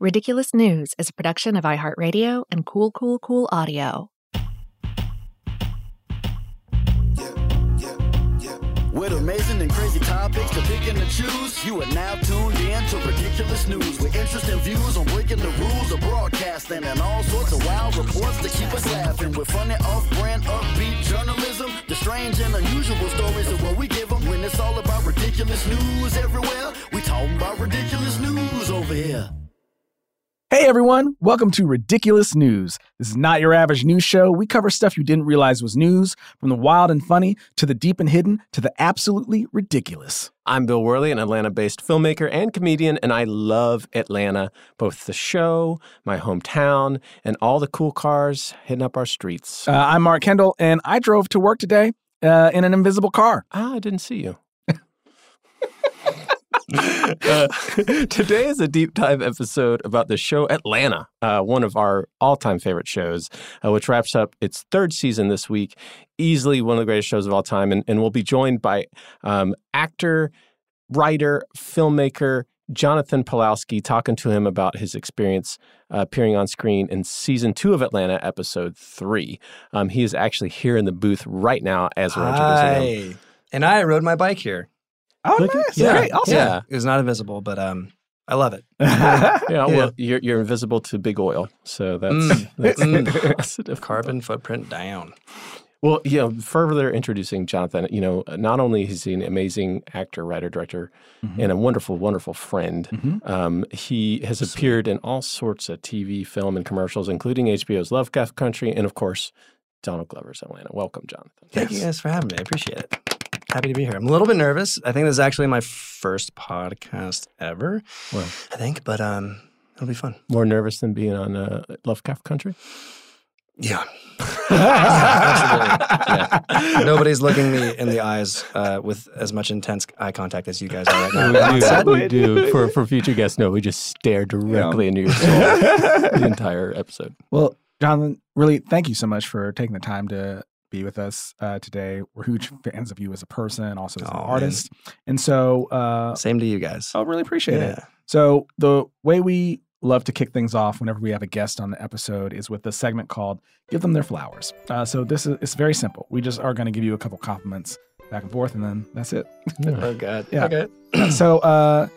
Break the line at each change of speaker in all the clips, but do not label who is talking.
Ridiculous News is a production of iHeartRadio and Cool Cool Cool Audio.
With amazing and crazy topics to pick and to choose, you are now tuned in to Ridiculous News with interesting views on breaking the rules of broadcasting and all sorts of wild reports to keep us laughing. With funny, off-brand, upbeat journalism, the strange and unusual stories of what we give them. When it's all about ridiculous news everywhere, we talking about ridiculous news over here.
Hey everyone, welcome to Ridiculous News. This is not your average news show. We cover stuff you didn't realize was news, from the wild and funny to the deep and hidden to the absolutely ridiculous.
I'm Bill Worley, an Atlanta based filmmaker and comedian, and I love Atlanta, both the show, my hometown, and all the cool cars hitting up our streets.
Uh, I'm Mark Kendall, and I drove to work today uh, in an invisible car.
Ah, I didn't see you. uh, today is a deep dive episode about the show Atlanta, uh, one of our all time favorite shows, uh, which wraps up its third season this week. Easily one of the greatest shows of all time. And, and we'll be joined by um, actor, writer, filmmaker, Jonathon Pawlowski, talking to him about his experience uh, appearing on screen in season two of Atlanta, episode three. Um, he is actually here in the booth right now as we're introducing him.
And I rode my bike here.
Oh, nice.
yeah.
Great. Awesome.
Yeah.
It was not invisible, but um, I love it.
yeah, well, you're, you're invisible to big oil, so that's,
Mm.
that's
Mm.
positive.
Carbon footprint down.
Well, you know, further introducing Jonathon, you know, not only is he an amazing actor, writer, director, and a wonderful, wonderful friend,
Mhm.
um, he has appeared in all sorts of TV, film, and commercials, including HBO's Lovecraft Country, and of course, Donald Glover's Atlanta. Welcome, Jonathon.
Thank you guys for having me. I appreciate it. Happy to be here. I'm a little bit nervous. I think this is actually my first podcast ever.
Well,
I think, but um, it'll be fun.
more nervous than being on uh, Lovecraft Country?
Yeah. yeah, absolutely. Yeah. Nobody's looking me in the eyes uh, with as much intense eye contact as you guys are right now.
we do. we do. For, for future guests, no, we just stare directly into your soul the entire episode.
Well, Jonathon, really, thank you so much for taking the time to be with us uh, today. We're huge fans of you as a person, also as an
Oh, man.
artist. And so, uh,
Same to you guys.
I really appreciate it. So the way we love to kick things off whenever we have a guest on the episode is with a segment called "Give Them Their Flowers." Uh, so this is it's very simple. We just are going to give you a couple compliments back and forth, and then that's it.
Oh, God.
Yeah.
Okay.
so, uh,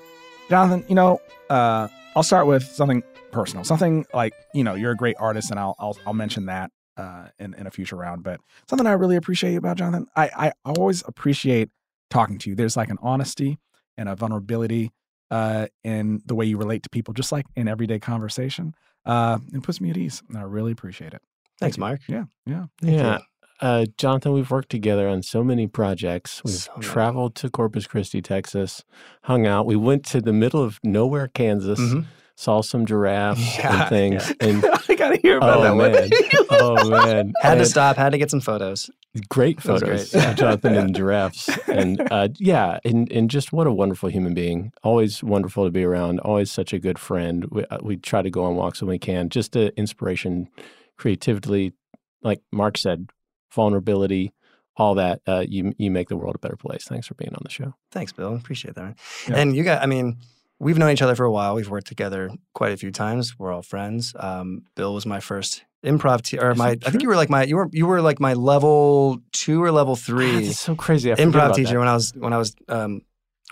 Jonathon, you know, uh, I'll start with something personal, something like you know, you're a great artist, and I'll I'll, I'll mention that uh, in in a future round. But something I really appreciate about Jonathon, I I always appreciate talking to you. There's like an honesty and a vulnerability uh, in the way you relate to people, just like in everyday conversation. Uh, it puts me at ease, and I really appreciate it.
Thanks,
you.
Mark.
Yeah, yeah.
Yeah. Uh, Jonathon, we've worked together on so many projects. We've
So
traveled to Corpus Christi, Texas, hung out. We went to the middle of nowhere, Kansas
Mhm.
Saw some giraffes
Yeah,
and things.
yeah.
And
I gotta hear about
oh
that one.
man, oh man,
Had to stop. Had to get some photos.
Great photos,
great.
of Jonathon and giraffes, and uh, yeah, and and just what a wonderful human being. Always wonderful to be around. Always such a good friend. We uh, we try to go on walks when we can. Just a inspiration, creatively, like Mark said, vulnerability, all that. Uh, you you make the world a better place. Thanks for being on the show.
Thanks, Bill. Appreciate that.
Yeah.
And you got, I mean, we've known each other for a while. We've worked together quite a few times. We're all friends. Um, Bill was my first improv te- or my I think you were like my you were you were like my level 2 or level 3
It's so crazy. I
improv teacher
that.
when I was when I was um,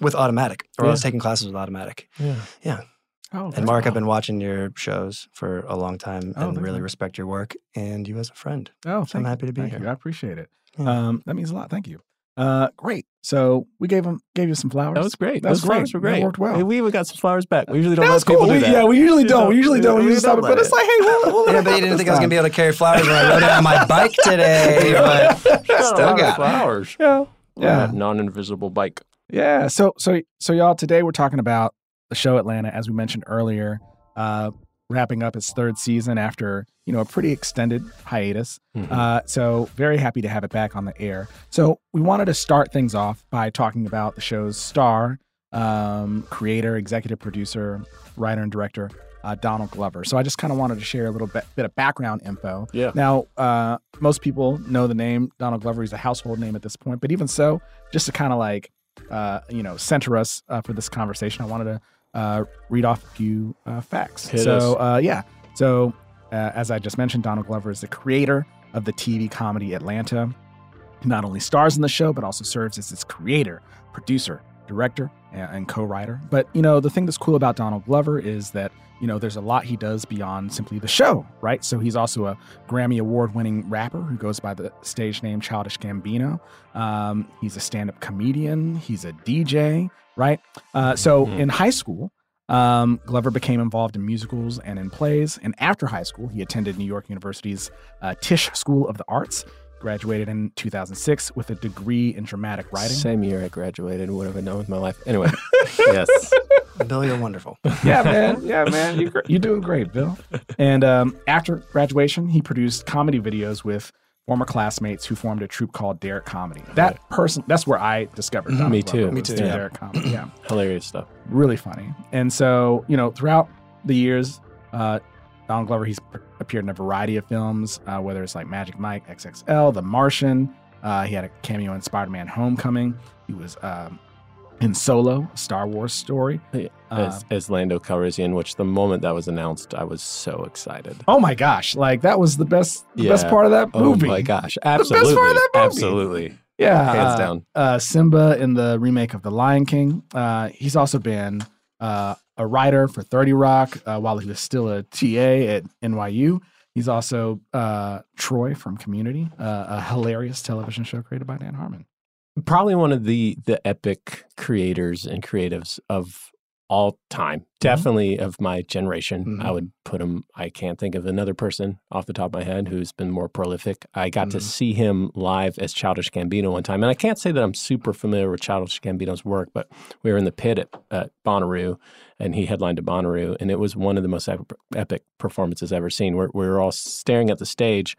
with Automatic or I was taking classes with Automatic.
Yeah.
Yeah.
Oh,
And Mark, I've been watching your shows for a long time
Oh,
and really
you.
respect your work and you as a friend.
Oh,
So I'm happy to be
Thank
here.
you. I appreciate it.
Yeah.
Um, that means a lot. Thank you. Uh, great. So we gave him gave you some flowers.
That was great.
That was
Those flowers
great.
were
That worked well.
Hey, we even got some flowers back. We usually don't
That
let
was
people
cool.
do
We-
that.
yeah, we usually don't. We usually don't. We
we
just stop it.
don't
But it's like, hey, we'll, we'll
Yeah, but you didn't think I was gonna be able to carry flowers when I rode it on my bike today, but still got
flowers.
Yeah.
Yeah,
Yeah.
non-invisible bike.
Yeah. So so so y'all today we're talking about the show Atlanta as we mentioned earlier, uh wrapping up its third season after, you know, a pretty extended hiatus.
Mhm.
Uh so very happy to have it back on the air. So we wanted to start things off by talking about the show's star, um creator, executive producer, writer and director uh, Donald Glover. So I just kind of wanted to share a little bit, bit of background info.
Yeah.
Now, uh, most people know the name Donald Glover. He's a household name at this point. But even so, just to kind of like, uh, you know, center us uh, for this conversation, I wanted to uh, read off a few uh, facts.
Hit
so, uh, yeah. So, uh, as I just mentioned, Donald Glover is the creator of the TV comedy Atlanta. He not only stars in the show, but also serves as its creator, producer, director, and, and co-writer. But you know, the thing that's cool about Donald Glover is that you know there's a lot he does beyond simply the show, right? So he's also a Grammy Award-winning rapper who goes by the stage name Childish Gambino. Um, he's a stand-up comedian. He's a DJ, right? Uh, so
Mhm.
in high school. Um, Glover became involved in musicals and in plays, and after high school, he attended New York University's uh, Tisch School of the Arts. Graduated in 2006 with a degree in dramatic writing.
Same year I graduated. What have I done with my life? Anyway, yes.
Bill, you're wonderful.
yeah, man. Yeah, man. You, you're doing great, Bill. And um, after graduation, he produced comedy videos with former classmates who formed a troupe called Derrick Comedy. That person, that's where I discovered Donald
Me too.
Me too,
yeah.
Derrick Comedy. Yeah.
Hilarious stuff.
really funny. And so, you know, throughout the years, uh, Donald Glover, he's appeared in a variety of films, uh, whether it's like Magic Mike, XXL, The Martian. Uh, he had a cameo in Spider Man Homecoming. He was um, in Solo, a Star Wars story.
Yeah,
Uh,
As, as Lando Calrissian, which the moment that was announced, I was so excited.
oh my gosh, like that was the best, the best part of that movie.
Oh my gosh.
best part of
Absolutely.
that movie.
Absolutely.
Yeah,
Hands
uh,
down.
Uh, Simba in the remake of The Lion King. Uh, he's also been uh, a writer for 30 Rock uh, while he was still a TA at NYU. He's also uh, Troy from Community, uh, a hilarious television show created by Dan Harmon.
Probably one of the the epic creators and creatives of all time. Definitely of my generation. I
Mhm.
would put him. I can't think of another person off the top of my head who's been more prolific. I got to
Mhm.
see him live as Childish Gambino one time, and I can't say that I'm super familiar with Childish Gambino's work, but we were in the pit at, at Bonnaroo, and he headlined at Bonnaroo, and it was one of the most epic, epic performances I've ever seen. We're, we were all staring at the stage,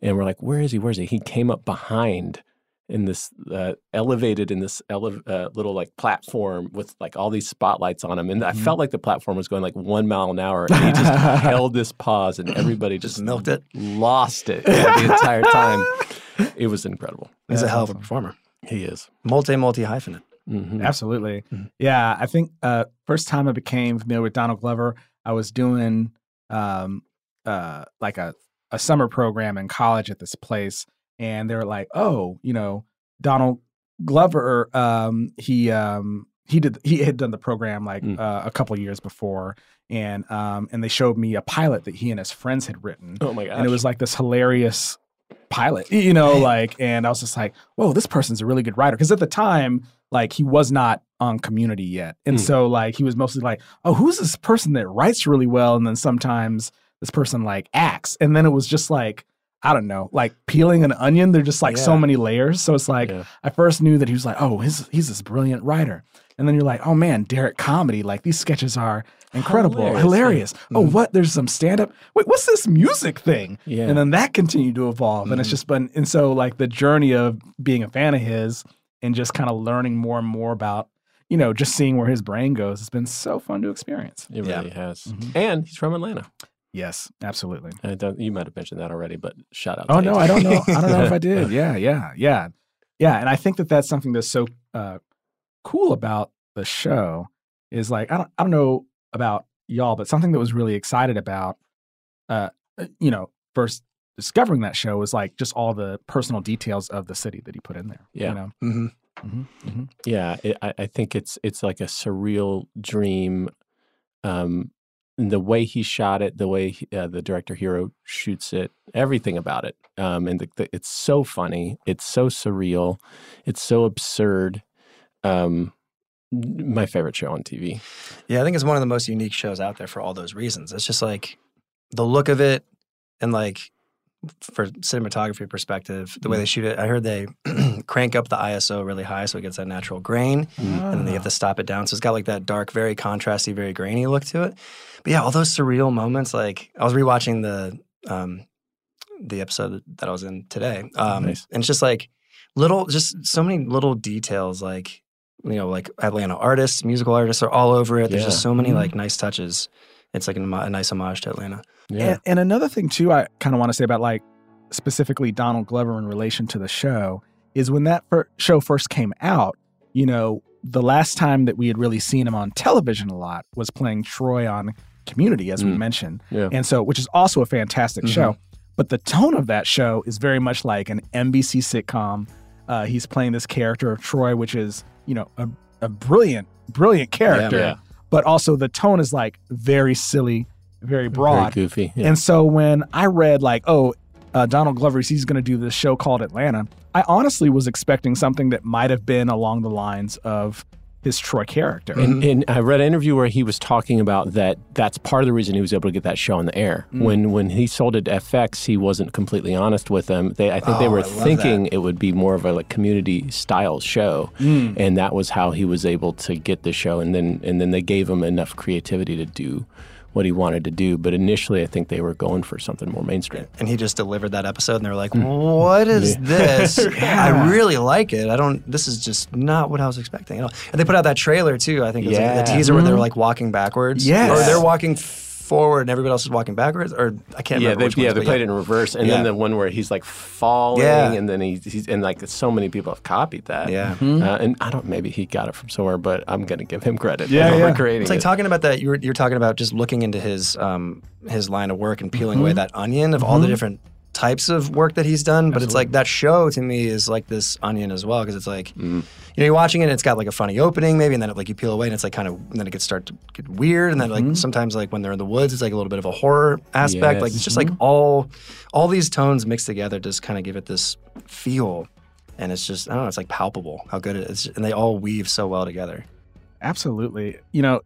and we're like, "Where is he? Where is he?" He came up behind in this uh, elevated in this ele- uh, little like platform with like all these spotlights on him, and I
Mm-hmm.
felt like the platform was going like one mile an hour, and he just held this pause, and everybody just,
Just milked it.
lost it the entire time. It was incredible.
He's a hell of a performer.
He is.
Multi, multi hyphenate.
Mhm.
Absolutely.
Mhm.
Yeah, I think uh, first time I became familiar with Donald Glover, I was doing um, uh, like a, a summer program in college at this place, and they were like, "Oh, you know, Donald Glover, um, he um, he did he had done the program like
Mm.
uh, a couple years before, and um, and they showed me a pilot that he and his friends had written,
Oh my gosh!
and it was like this hilarious pilot, you know, like, and I was just like, whoa, this person's a really good writer. Cause at the time, like, he was not on community yet. And
Mm.
so, like, he was mostly like, oh, who's this person that writes really well? And then sometimes this person, like, acts. And then it was just like, I don't know, like peeling an onion. There're just like so many layers. So it's like,
Yeah.
I first knew that he was like, oh, he's, he's this brilliant writer. And then you're like, oh man, Derrick comedy, like these sketches are incredible, hilarious.
Hilarious,
Oh, what? There's some stand up. Wait, what's this music thing?
Yeah.
And then that continued to evolve. And it's just been, and so like the journey of being a fan of his and just kind of learning more and more about, you know, just seeing where his brain goes it's been so fun to experience.
It
Yeah.
really has.
Mhm.
And he's from Atlanta.
Yes, absolutely.
I don't, you might have mentioned that already, but shout out.
Oh
to
no, I don't know. I don't know if I did. Yeah, yeah, yeah, yeah. And I think that that's something that's so uh, cool about the show is like I don't I don't know about y'all, but something that was really excited about, uh, you know, first discovering that show was like just all the personal details of the city that he put in there.
Yeah.
You know.
Mhm.
hmm hmm
Yeah, it, I, I think it's it's like a surreal dream. Um, and the way he shot it, the way he- uh, the director Hiro shoots it, everything about it, um, and the, the, it's so funny, it's so surreal, it's so absurd. Um, my favorite show on TV.
Yeah, I think it's one of the most unique shows out there for all those reasons. It's just like the look of it and like for cinematography perspective, the way they shoot it. I heard they crank up the ISO really high so it gets that natural grain and then they have to stop it down. So it's got like that dark, very contrasty, very grainy look to it. But yeah, all those surreal moments. Like I was rewatching the um, the episode that I was in today, um,
Nice.
and it's just like little, just so many little details. Like you know, like Atlanta artists, musical artists are all over it. There's just so many
Mhm.
like nice touches. It's like a, a nice homage to Atlanta.
Yeah,
And, and another thing too, I kind of want to say about like specifically Donald Glover in relation to the show is when that fir- show first came out. You know, the last time that we had really seen him on television a lot was playing Troy on Community, as we
Mm.
mentioned,
yeah,
and so which is also a fantastic
Mhm.
show. But the tone of that show is very much like an NBC sitcom. Uh, he's playing this character of Troy, which is you know a, a brilliant, brilliant character.
yeah.
But also the tone is like very silly, very broad.
very goofy. Yeah.
And so when I read like, oh, uh, Donald Glover, he's going to do this show called Atlanta, I honestly was expecting something that might have been along the lines of his Troy character.
And, and I read an interview where he was talking about that. That's part of the reason he was able to get that show on the air.
Mm.
When when he sold it to FX, he wasn't completely honest with them. They, I think they
Oh,
were
I love
thinking it would be more of a like community style show,
Mm.
and that was how he was able to get the show. And then and then they gave him enough creativity to do what he wanted to do. But initially, I think they were going for something more mainstream.
And he just delivered that episode, and they're like, "What is this?
Yeah.
I really like it. I don't. This is just not what I was expecting." at all." And they put out that trailer too. I think it was like the teaser where
Mm-hmm.
they're like walking backwards,
Yes.
or they're walking forward, and everybody else is walking backwards. Or I can't
Yeah,
remember.
they,
which
yeah,
ones,
they
but
played it in reverse, and then the one where he's like falling,
Yeah.
and then he, he's and like so many people have copied that.
Yeah.
uh, and I don't. Maybe he got it from somewhere, but I'm gonna give him credit.
Yeah,
for
yeah.
recreating
It's like
it.
talking about that. You're you're talking about just looking into his um his line of work and peeling
Mm-hmm.
away that onion of all the different types of work that he's done. But it's like that show to me is like this onion as well because it's like
Mm-hmm.
you know you're watching it and it's got like a funny opening maybe and then it, like you peel away and it's like kind of and then it gets start to get weird and then
Mm-hmm.
like sometimes like when they're in the woods it's like a little bit of a horror aspect. Like it's just like all all these tones mixed together just kind of give it this feel. And it's just I don't know. It's like palpable how good it is, and they all weave so well together.
Absolutely. You know,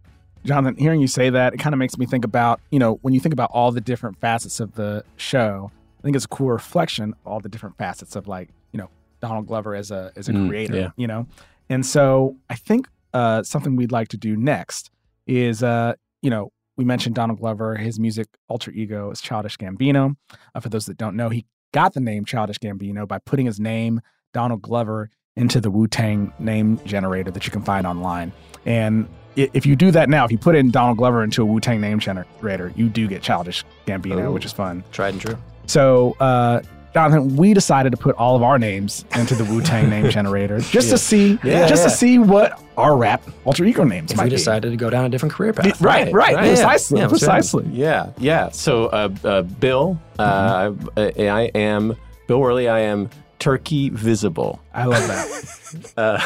Jonathon, hearing you say that, it kind of makes me think about, you know, when you think about all the different facets of the show, I think it's a cool reflection of all the different facets of like, you know, Donald Glover as a as a
Mm,
creator,
yeah.
you know. And so I think uh, something we'd like to do next is, uh, you know, we mentioned Donald Glover. His music alter ego is Childish Gambino. Uh, for those that don't know, he got the name Childish Gambino by putting his name Donald Glover into the Wu Tang name generator that you can find online. And if you do that now, if you put in Donald Glover into a Wu Tang name generator, you do get Childish Gambino,
Oh.
which is fun.
Tried and true.
So, uh, Jonathon, we decided to put all of our names into the Wu Tang name generator just
Yeah.
to see,
Yeah,
just
yeah.
to see what our rap alter ego names
If
might
we
be.
decided to go down a different career path.
Right, right,
right, yeah.
precisely,
Yeah, let's
precisely.
Yeah, yeah. So, uh, uh, Bill, uh, I, I am Bill Worley. I am Turkey Visible.
I love that.
Uh,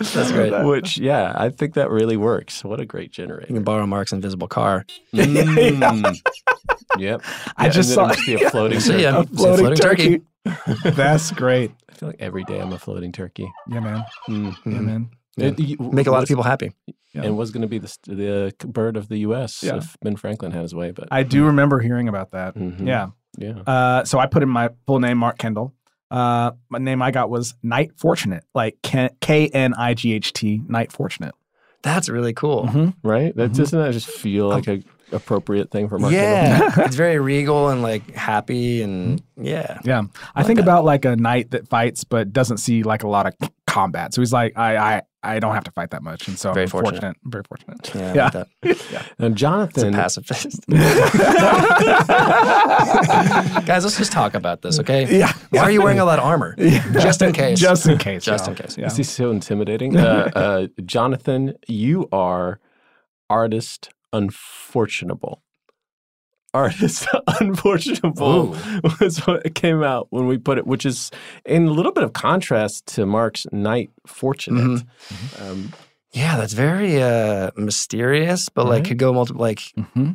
That's great.
Which, yeah, I think that really works. What a great generator.
You can borrow Mark's invisible car.
Mm. yep.
I
Yeah,
just
and then
saw
it must be a floating turkey.
yeah,
a
it's a
floating,
floating
turkey.
turkey.
That's great.
I feel like every day I'm a floating turkey.
Yeah, man.
Mm.
Yeah, man.
Yeah.
It- you-
Make a lot of people happy.
Yeah.
And was going to be the, the bird of the U.S.
Yeah.
if Ben Franklin had his way, but
I do remember hearing about that.
Mhm.
Yeah.
yeah.
Uh, so I put in my full name, Mark Kendall. Uh, my name I got was Knight Fortunate, like K N I G H T, Knight Fortunate.
That's really cool.
right? That doesn't that just feel like a appropriate thing for Mark? Hamill?
Yeah, it's very regal and like happy and yeah.
Yeah. I think about like a knight that fights but doesn't see like a lot of combat. So he's like, I I, I don't have to fight that much. And so
Very
I'm
fortunate.
fortunate. Very fortunate.
Yeah, I
Yeah.
like that.
And
It's a
Jonathon,
pacifist. Guys, let's just talk about this, okay?
Yeah.
Why are you wearing all that armor? Just in case.
Just in case.
Just in case.
Yeah.
is he so intimidating? Uh, uh, Jonathon, you are artist unfortunable. Artist unfortunable was what came out when we put it, which is in a little bit of contrast to Mark's Knight Fortunate. Um,
Yeah, that's very uh, mysterious, but like could go multiple. Like
hmm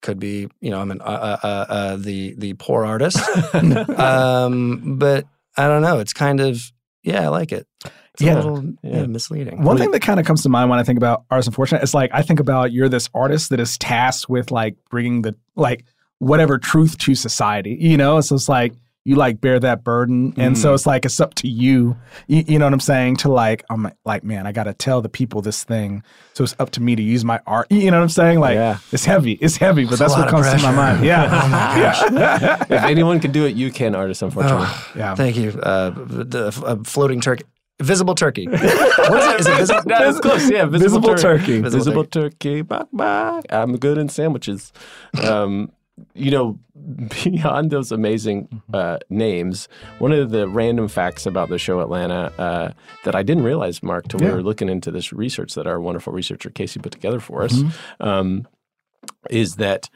could be, you know, I mean, uh, uh, uh, uh, the the poor artist. um, but I don't know. It's kind of yeah, I like it. It's
Yeah.
a little yeah,
Yeah.
misleading.
One thing that kind of comes to mind when I think about artist unfortunate is like I think about you're this artist that is tasked with like bringing the like whatever truth to society, you know. So it's like you like bear that burden, and so it's like it's up to you, you, you know what I'm saying? To like I'm like man, I got to tell the people this thing, so it's up to me to use my art. You know what I'm saying? Like
Yeah.
it's heavy, it's heavy, but
It's
that's what comes to my mind. Yeah, yeah,
if anyone can do it, you can, artist unfortunately.
yeah.
Thank you. Uh, the uh, floating turkey, visible turkey. what is it? Is it visible?
That is close. Yeah, visible,
Visible
tur-
turkey.
Visible
Visible turkey. Bye bye. I'm good in sandwiches. Um, you know, beyond those amazing uh, names, one of the random facts about the show Atlanta uh, that I didn't realize, Mark, till
Yeah.
we were looking into this research that our wonderful researcher Casey put together for us,
Mm-hmm.
um, is that.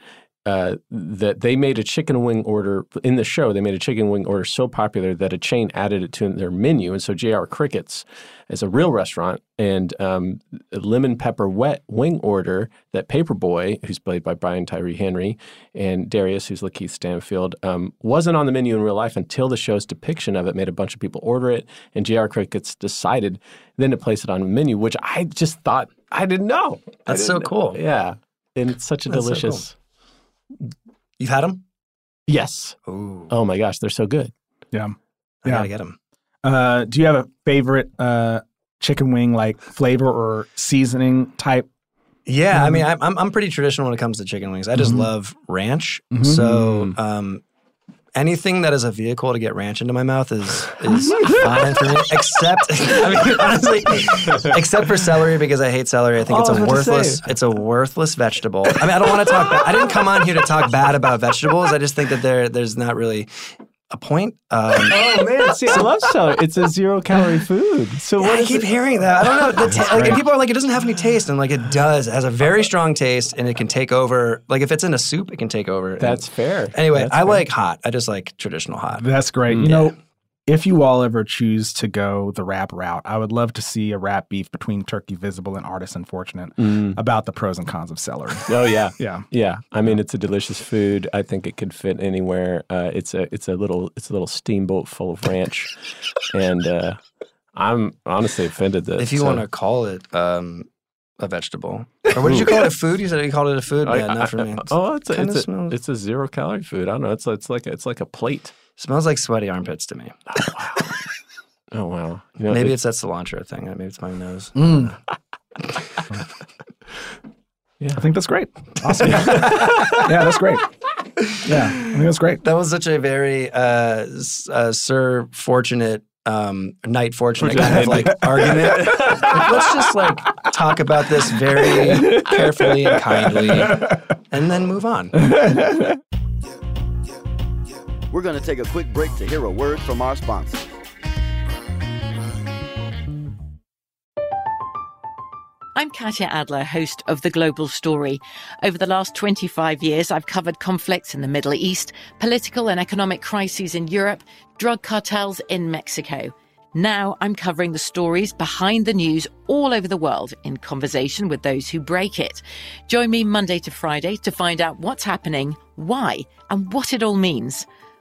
Uh, that they made a chicken wing order in the show. They made a chicken wing order so popular that a chain added it to their menu, and so JR Crickets is a real restaurant, and um, a lemon pepper wet wing order that Paper Boi, who's played by Brian Tyree Henry, and Darius, who's Lakeith Stanfield, um, wasn't on the menu in real life until the show's depiction of it made a bunch of people order it, and JR Crickets decided then to place it on the menu, which I just thought I didn't know.
That's so
didn't know.
cool.
Yeah, and it's such a
That's so cool.
Delicious.
You've had them?
Yes.
Ooh,
Oh my gosh, they're so good.
yeah.
I
yeah.
gotta get them.
Uh, do you have a favorite uh, chicken wing like flavor or seasoning type?
Yeah, I mean, I'm I'm I'm pretty traditional when it comes to chicken wings. I just
Mhm.
love ranch.
Mhm.
So, um, anything that is a vehicle to get ranch into my mouth is is fine for me. Except, I mean, honestly, except for celery because I hate celery. I think oh, it's
Oh, I
a
was about to
worthless. It's a worthless vegetable. I mean, I don't want to talk. Ba- I didn't come on here to talk bad about vegetables. I just think that there there's not really a point. Um,
Oh man, see, I love celery. It's a zero calorie food. So
Yeah,
what
I
is
keep
it?
hearing that. I don't know. The ta- like, and people are like, it doesn't have any taste, and like it does. It has a very strong taste, and it can take over. Like if it's in a soup, it can take over. And-
That's fair.
anyway.
That's
I
fair.
like hot. I just like traditional hot.
That's great.
Mm.
You know, if you all ever choose to go the rap route, I would love to see a rap beef between Turkey Visible and Artist Unfortunate
Mm.
about the pros and cons of celery.
Oh yeah.
Yeah.
Yeah, I mean it's a delicious food. I think it could fit anywhere. Uh, it's a it's a little it's a little steamboat full of ranch, and uh, I'm honestly offended that
If you
so-
want to call it um, a vegetable, or what did you call it? A food? You said you called it a food.
I-
Yeah,
I-
not for me. It's-
oh, it's a, it's, a, it's a zero calorie food. I don't know. It's it's like a, it's like a plate.
Smells like sweaty armpits to me.
Oh wow. You know,
Maybe
it-
it's that cilantro thing. Maybe it's my nose.
Mm.
Yeah.
I think that's great. Awesome. yeah, that's great. Yeah, I think that's great.
That was such a very uh, uh, Sir Fortunate, um, Knight Fortunate kind of like argument. Like, let's just like talk about this very carefully and kindly, and then move on.
We're going to take a quick break to hear a word from our sponsors.
I'm Katya Adler, host of The Global Story. Over the last 25 years, I've covered conflicts in the Middle East, political and economic crises in Europe, drug cartels in Mexico. Now I'm covering the stories behind the news all over the world in conversation with those who break it. Join me Monday to Friday to find out what's happening, why, and what it all means.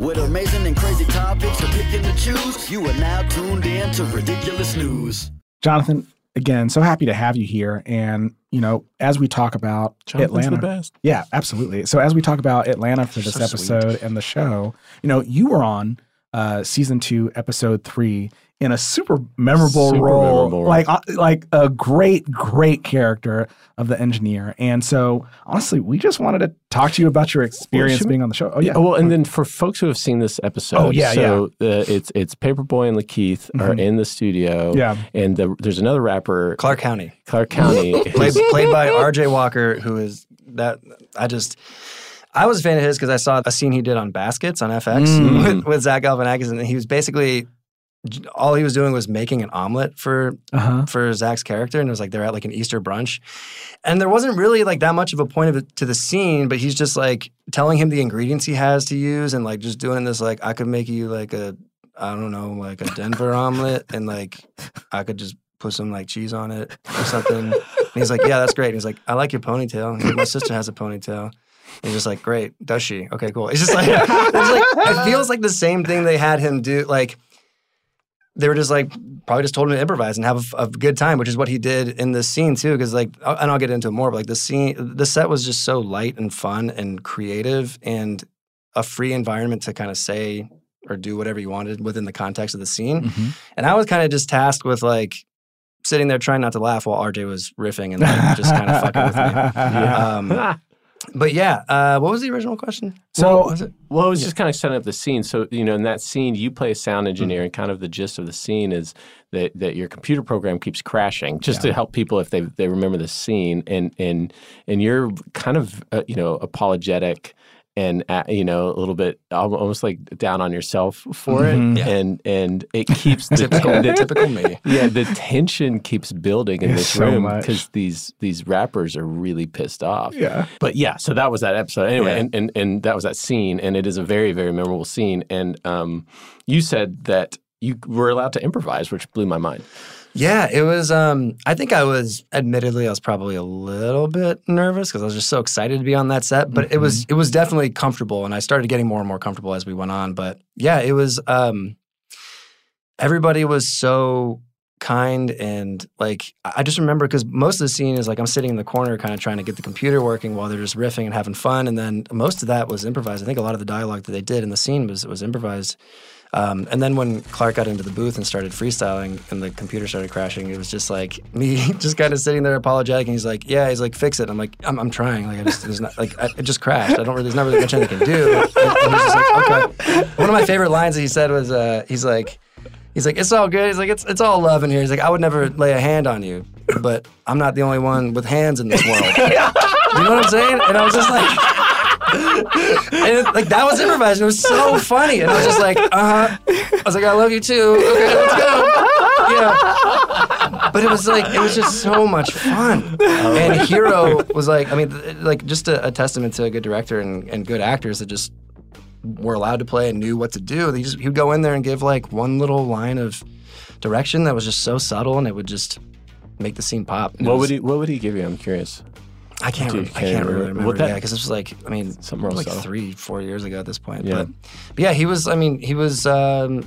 With amazing and crazy topics to pick and to choose, you are now tuned in to Ridiculous News.
Jonathon, again, so happy to have you here. And, you know, as we talk about
Jonathon's
Atlanta.
the best.
Yeah, absolutely. So as we talk about Atlanta for this
So
episode and the show, you know, you were on uh, season two, episode three, in a super memorable
Super
role,
memorable
like uh, like a great, great character of the engineer. And so, honestly, we just wanted to talk to you about your experience
should we-
being on the show. Oh yeah,
Well, and then for folks who have seen this episode,
Oh, yeah,
so Uh, it's it's Paper Boi and Lakeith are
Mhm.
in the studio,
Yeah.
and the, there's another rapper,
Clark County,
Clark County,
played, played by R.J. Walker, who is that. I just. I was a fan of his because I saw a scene he did on Baskets on FX
Mm.
with, with Zach Galifianakis, and he was basically all he was doing was making an omelet for
uh-huh.
for Zach's character, and it was like they're at like an Easter brunch, and there wasn't really like that much of a point of it to the scene, but he's just like telling him the ingredients he has to use, and like just doing this like I could make you like a I don't know like a Denver omelet, and like I could just put some like cheese on it or something. And he's like, yeah, that's great. And he's like, I like your ponytail. Like, My sister has a ponytail. And he's just like, great. Does she? Okay, cool. It's just like, it's like it feels like the same thing they had him do. Like they were just like probably just told him to improvise and have a, a good time, which is what he did in this scene too. Because like, and I'll get into it more, but like the scene, the set was just so light and fun and creative and a free environment to kind of say or do whatever you wanted within the context of the scene.
Mm-hmm.
And I was kind of just tasked with like sitting there trying not to laugh while RJ was riffing and like, just kind of fucking with me. Um, but yeah, uh, what was the original question?
So-
What was it?
Well, it was just kind of setting up the scene. So, you know, in that scene, you play a sound engineer,
Mm-hmm.
and kind of the gist of the scene is that, that your computer program keeps crashing, just to help people if they they remember the scene, and and and you're kind of uh, you know apologetic. And uh, you know a little bit, almost like down on yourself for
Mhm.
it,
Yeah.
and and it keeps the,
Typical,
the-
typical me.
yeah, the tension keeps building in this
so
room because these these rappers are really pissed off.
yeah.
But yeah, so that was that episode. Anyway,
Yeah.
and, and and that was that scene, and it is a very very memorable scene. And um, you said that you were allowed to improvise, which blew my mind.
Yeah, it was. Um, I think I was, admittedly, I was probably a little bit nervous because I was just so excited to be on that set. But it was, it was definitely comfortable, and I started getting more and more comfortable as we went on. But yeah, it was. Um, everybody was so kind and like I I just remember because most of the scene is like I'm sitting in the corner, kind of trying to get the computer working while they're just riffing and having fun, and then most of that was improvised. I think a lot of the dialogue that they did in the scene was was improvised. Um, and then when Clark got into the booth and started freestyling and the computer started crashing, it was just like me just kind of sitting there apologetic. And he's like, yeah, he's like, fix it. I'm like, I'm, I'm trying. Like, I just, there's not, like, I, it just crashed. I don't really, there's not really much I can do. And, and he's just like, okay. One of my favorite lines that he said was, uh, he's like, he's like, it's all good. He's like, it's, it's all love in here. He's like, I would never lay a hand on you, but I'm not the only one with hands in this world. you know what I'm saying? And I was just like, and it, like that was improvised. It was so funny, and I was just like, uh huh. I was like, I love you too. Okay, let's go. Yeah. But it was like it was just so much fun. And Hiro was like, I mean, th- like just a, a testament to a good director and, and good actors that just were allowed to play and knew what to do. They just he'd go in there and give like one little line of direction that was just so subtle, and it would just make the scene pop. And
What
was-
would he What would he give you? I'm curious.
I can't. Rem- I can't really
remember?
remember.
What that-
yeah, because this was like, I mean,
Something else,
like three, four years ago at this point.
Yeah.
But, but yeah, he was. I mean, he was um,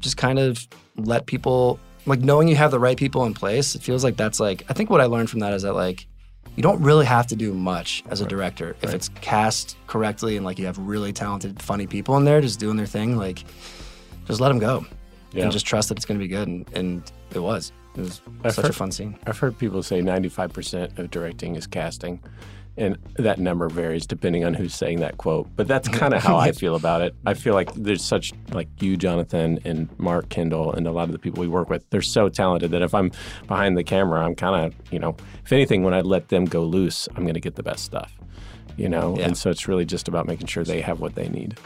just kind of let people like knowing you have the right people in place. It feels like that's like I think what I learned from that is that like you don't really have to do much as a director if it's cast correctly and like you have really talented, funny people in there just doing their thing. Like, just let them go
Yeah.
and just trust that it's going to be good. And, and it was. It was
I've
such a
heard-
fun scene.
I've heard people say 95% of directing is casting, and that number varies depending on who's saying that quote. But that's kind of how I feel about it. I feel like there's such like you, Jonathon, and Mark Kendall, and a lot of the people we work with. They're so talented that if I'm behind the camera, I'm kind of you know, if anything, when I let them go loose, I'm going to get the best stuff. You know,
Yeah.
and so it's really just about making sure they have what they need.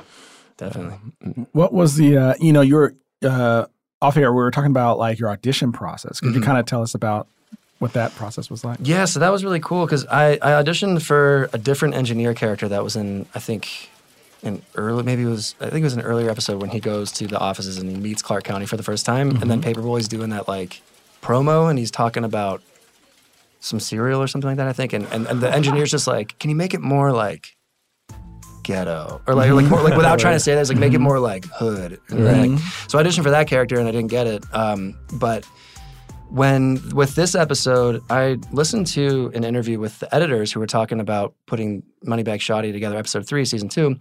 Definitely.
What was the uh, you know your uh, off air? We were talking about like your audition process. Could you
Mhm.
kind of tell us about what that process was like?
Yeah, so that was really cool because I, I auditioned for a different engineer character that was in, I think, an early, maybe it was, I think it was an earlier episode when he goes to the offices and he meets Clark County for the first time. And then Paper Boi's doing that like promo and he's talking about some cereal or something like that, I think. And, and, and the engineer's just like, can you make it more like ghetto? Or like, like, more, like without trying to say that, it's like, make it more like hood. Then, like- so I auditioned for that character and I didn't get it. Um, but when with this episode, I listened to an interview with the editors who were talking about putting Money Bag Shawty together, episode three, season two,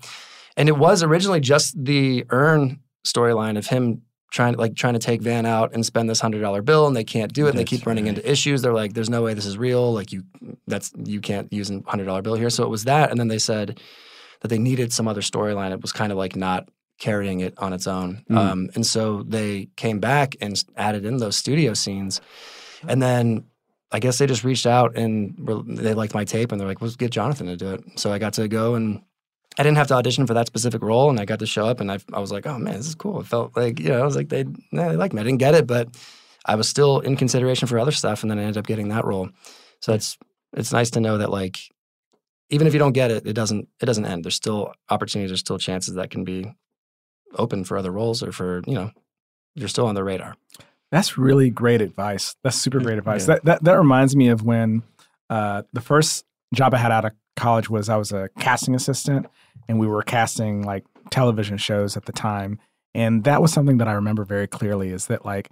and it was originally just the Earn storyline of him trying like trying to take Van out and spend this hundred dollar bill, and they can't do it. and they keep running into issues. They're like, "There's no way this is real. Like you, that's you can't use a hundred dollar bill here." So it was that, and then they said that they needed some other storyline. It was kind of like not carrying it on its own.
Mm.
Um, and so they came back and added in those studio scenes. And then I guess they just reached out and were, they liked my tape and they're like, let's get Jonathon to do it. So I got to go and I didn't have to audition for that specific role. And I got to show up and I, I was like, oh man, this is cool. It felt like, you know, I was like, they, nah, they liked me. I didn't get it, but I was still in consideration for other stuff. And then I ended up getting that role. So it's, it's nice to know that like, even if you don't get it, it doesn't it doesn't end. There's still opportunities. There's still chances that can be open for other roles or for you know you're still on the radar.
That's really great advice. That's super great advice.
Yeah.
That, that that reminds me of when uh, the first job I had out of college was I was a casting assistant, and we were casting like television shows at the time, and that was something that I remember very clearly. Is that like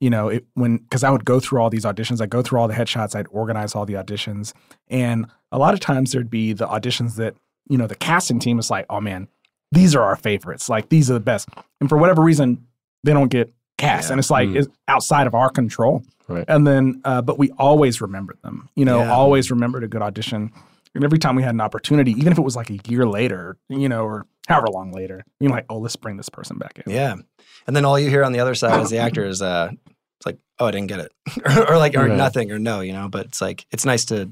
you know it, when because I would go through all these auditions, I'd go through all the headshots, I'd organize all the auditions, and a lot of times there'd be the auditions that you know the casting team is like, oh man, these are our favorites, like these are the best, and for whatever reason they don't get cast,
Yeah.
and it's like
Mm.
it's outside of our control.
Right.
And then, uh, but we always remembered them. You know,
Yeah.
always remembered a good audition. And every time we had an opportunity, even if it was like a year later, you know, or however long later, you're like, oh, let's bring this person back in.
Yeah, and then all you hear on the other side as the actor is uh, it's like, oh, I didn't get it, or, or like or
Right.
nothing or no, you know. But it's like it's nice to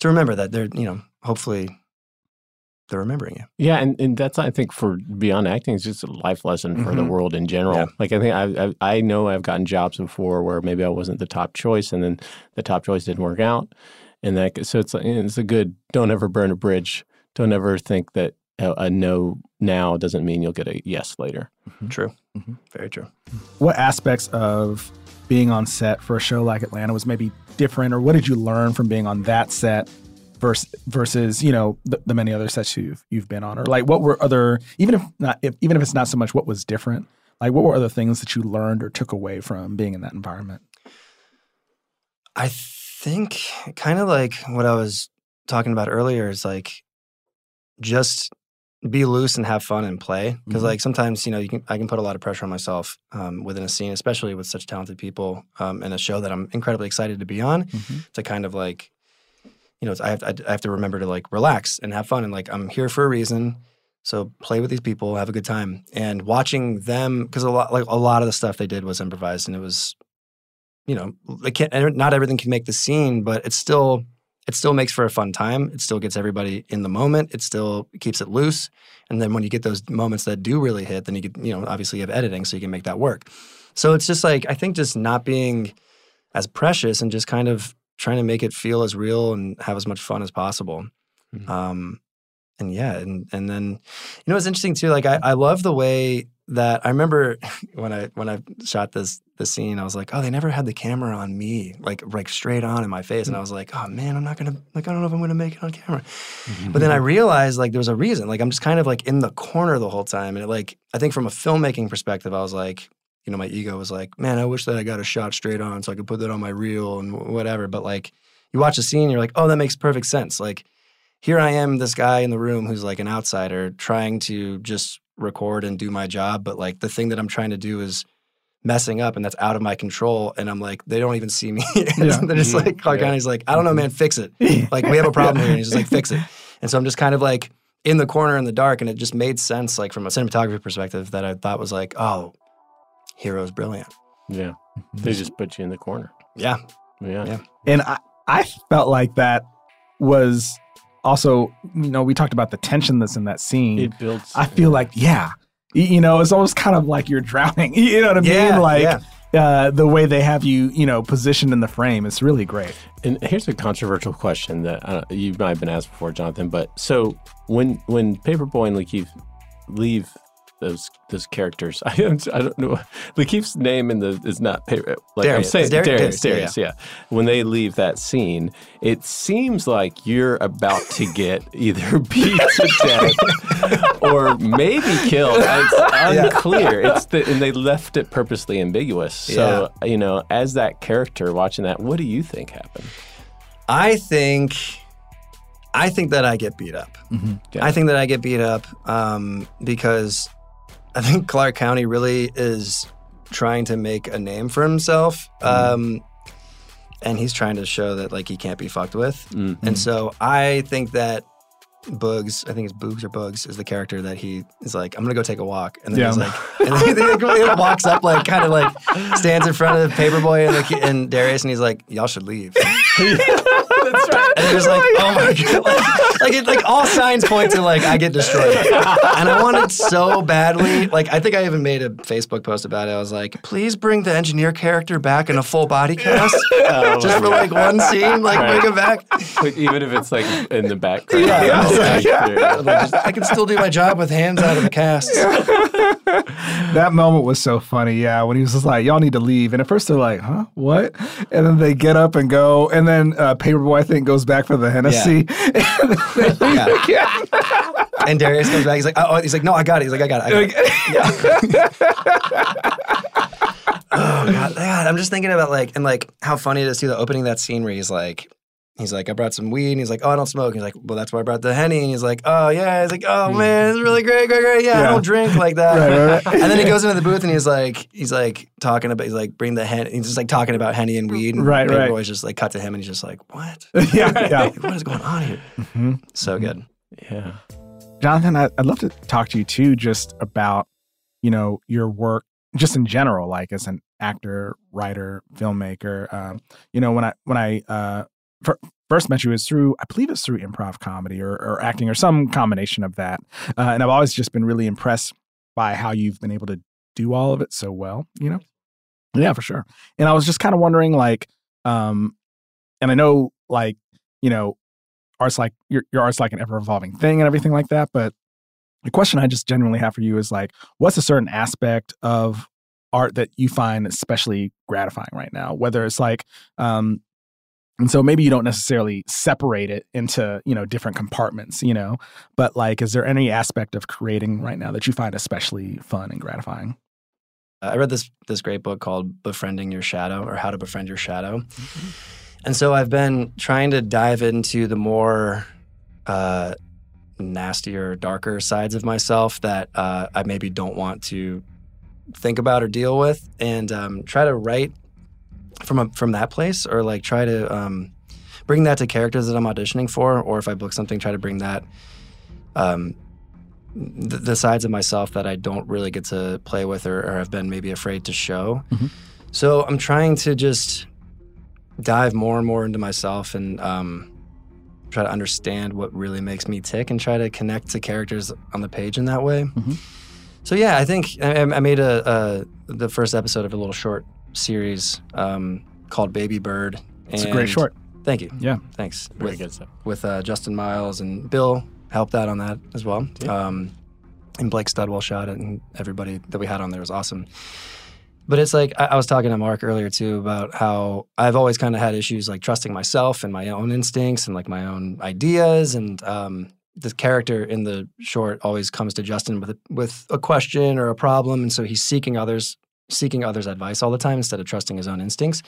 to remember that they're you know hopefully they're remembering you.
Yeah, and, and that's I think for beyond acting, it's just a life lesson for the
Mhm.
world in general.
Yeah.
Like I think I, I I know I've gotten jobs before where maybe I wasn't the top choice, and then the top choice didn't work out, and that so it's it's a good don't ever burn a bridge. Don't ever think that a, a no now doesn't mean you'll get a yes later.
True,
Mhm.
very true.
What aspects of being on set for a show like Atlanta was maybe different, or what did you learn from being on that set versus versus you know the, the many other sets you've you've been on, or like what were other even if not if, even if it's not so much what was different, like what were other things that you learned or took away from being in that environment?
I think kind of like what I was talking about earlier is like just be loose and have fun and play because
Mhm.
like sometimes you know you can I can put a lot of pressure on myself um, within a scene, especially with such talented people um, in a show that I'm incredibly excited to be on. To kind of like you know it's, I have I have to remember to like relax and have fun and like I'm here for a reason. So play with these people, have a good time, and watching them because a lot like a lot of the stuff they did was improvised and it was you know, it can't, not everything can make the scene, but it's still, it still makes for a fun time. It still gets everybody in the moment. It still keeps it loose. And then when you get those moments that do really hit, then you get, you know, obviously you have editing, so you can make that work. So it's just like, I think just not being as precious and just kind of trying to make it feel as real and have as much fun as possible.
Mhm.
Um, and yeah, and and then you know it's interesting too. Like I, I love the way that I remember when I when I shot this this scene, I was like, oh, they never had the camera on me, like like straight on in my face, and I mm. was like, oh man, I'm not gonna like I don't know if I'm gonna make it on camera. Mm-hmm. But then I realized like there was a reason. Like I'm just kind of like in the corner the whole time, and it, like I think from a filmmaking perspective, I was like, you know, my ego was like, man, I wish that I got a shot straight on so I could put that on my reel and whatever. But like you watch the scene, you're like, oh, that makes perfect sense. Like here I am, this guy in the room who's like an outsider trying to just record and do my job. But like the thing that I'm trying to do is messing up and that's out of my control and I'm like they don't even see me.
Yeah.
They're just like Clark
Yeah.
County's like I don't know mm-hmm. man fix it. Like we have a problem here and he's just like fix it. And so I'm just kind of like in the corner in the dark and it just made sense like from a cinematography perspective that I thought was like oh Hiro's brilliant.
Yeah. Mm-hmm. They just put you in the corner.
Yeah.
Yeah.
Yeah.
And I, I felt like that was also, you know, we talked about the tension that's in that scene.
It builds.
I feel like, yeah, you know, it's almost kind of like you're drowning. You know what I mean?
Yeah,
like
yeah.
uh, the way they have you, you know, positioned in the frame. It's really great.
And here's a controversial question that uh, you might have been asked before, Jonathon. But so when when Paper Boi and Lakeith leave those those characters, I don't, I don't know. Lakeith's name in the is not paper. Like I'm
Darius.
saying,
Dar-
Darius,
Darius,
Darius, yeah, When they leave that scene, it seems like you're about to get either beat to death or maybe killed. It's unclear. It's the, and they left it purposely ambiguous. So you know, as that character watching that, what do you think happened?
I think I think that I get beat up.
Yeah.
I think that I get beat up um, because I think Clark County really is trying to make a name for himself. Um, and he's trying to show that like he can't be fucked with. And so I think that Bugs, I think it's Boogs or Bugs, is the character that he is like, I'm gonna go take a walk, and then
Yeah.
he's like, and then he, like, walks up, like, kind of like stands in front of the Paper Boi and, like, and Darius, and he's like, y'all should leave.
That's right.
And it's like, oh my god, like, like, it, like all signs point to like I get destroyed, and I wanted so badly. Like I think I even made a Facebook post about it. I was like, please bring the engineer character back in a full body cast, just for like one scene, like
Right.
bring him back.
Like, even if it's like in the background.
Yeah.
Like, yeah.
Like, just- I can still do my job with hands out of the cast.
That moment was so funny. Yeah, when he was just like, "Y'all need to leave," and at first they're like, "Huh, what?" And then they get up and go, and then uh, Paper Boi I think goes back for the Hennessy.
Yeah. And Darius comes back. He's like, oh, oh, he's like, no, I got it. He's like, I got it. I got it. oh god, God, I'm just thinking about like and like how funny it is too. The opening of that scene where he's like, he's like, I brought some weed, and he's like, oh, I don't smoke. And he's like, well, that's why I brought the henny. And he's like, oh yeah. He's like, oh man, it's really great, great, great. Yeah, I don't drink like that.
Right, right, right.
And then he goes into the booth and he's like, he's like talking about, he's like, bring the hen. He's just like talking about henny and weed. And
Right, right.
Boy's just like cut to him, and he's just like, what?
yeah, yeah.
What is going on here?
Mhm.
So good.
Yeah.
Jonathon, I'd love to talk to you too, just about you know your work, just in general, like as an actor, writer, filmmaker. Um, you know, when I when I uh, first met you is through, I believe it's through improv comedy or, or acting or some combination of that, uh, and I've always just been really impressed by how you've been able to do all of it so well. You know, yeah, for sure. And I was just kind of wondering, like, um, and I know, like, you know, art's like your your art's like an ever evolving thing and everything like that. But the question I just genuinely have for you is like, what's a certain aspect of art that you find especially gratifying right now? Whether it's like, um, and so maybe you don't necessarily separate it into you know different compartments, you know, but like, is there any aspect of creating right now that you find especially fun and gratifying?
Uh, I read this this great book called Befriending Your Shadow or How to Befriend Your Shadow. And so I've been trying to dive into the more uh, nastier, darker sides of myself that uh, I maybe don't want to think about or deal with, and um, try to write from a, from that place, or like try to um, bring that to characters that I'm auditioning for, or if I book something, try to bring that um, the, the sides of myself that I don't really get to play with or, or have been maybe afraid to show.
Mhm.
So I'm trying to just dive more and more into myself and um, try to understand what really makes me tick and try to connect to characters on the page in that way.
Mhm.
So yeah, I think I, I made a, a the first episode of a little short series um, called Baby Bird.
It's a great short.
Thank you.
Yeah.
Thanks.
Very
With-
good stuff.
with uh, Justin Miles and Bill helped out on that as well. Um, and Blake Studwell shot it, and everybody that we had on there was awesome. But it's like I, I was talking to Mark earlier too about how I've always kind of had issues like trusting myself and my own instincts and like my own ideas. And um, the character in the short always comes to Justin with a, with a question or a problem, and so he's seeking others seeking others' advice all the time instead of trusting his own instincts.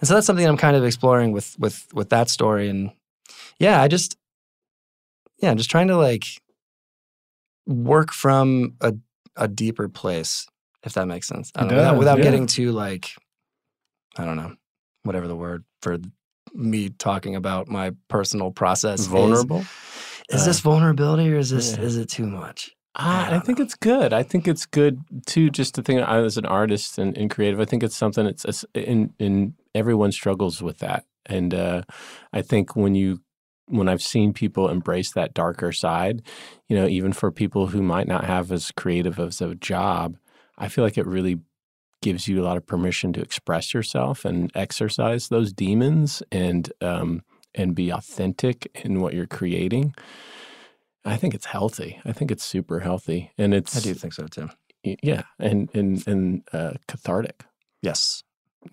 And so that's something I'm kind of exploring with with with that story. And yeah, I just yeah, I'm just trying to like work from a a deeper place if that makes sense. I don't know, without,
does,
without
yeah.
getting too like, I don't know, whatever the word for me talking about my personal process. is.
Vulnerable?
Is,
Uh,
this vulnerability or is this
yeah.
is it too much?
I, I think it's good. I think it's good too. Just to think, I as an artist and, and creative, I think it's something. It's, it's in in everyone struggles with that, and uh, I think when you when I've seen people embrace that darker side, you know, even for people who might not have as creative as a job, I feel like it really gives you a lot of permission to express yourself and exercise those demons and um, and be authentic in what you're creating. I think it's healthy. I think it's super healthy, and it's
I do think so too.
yeah, and and and uh, cathartic.
Yes.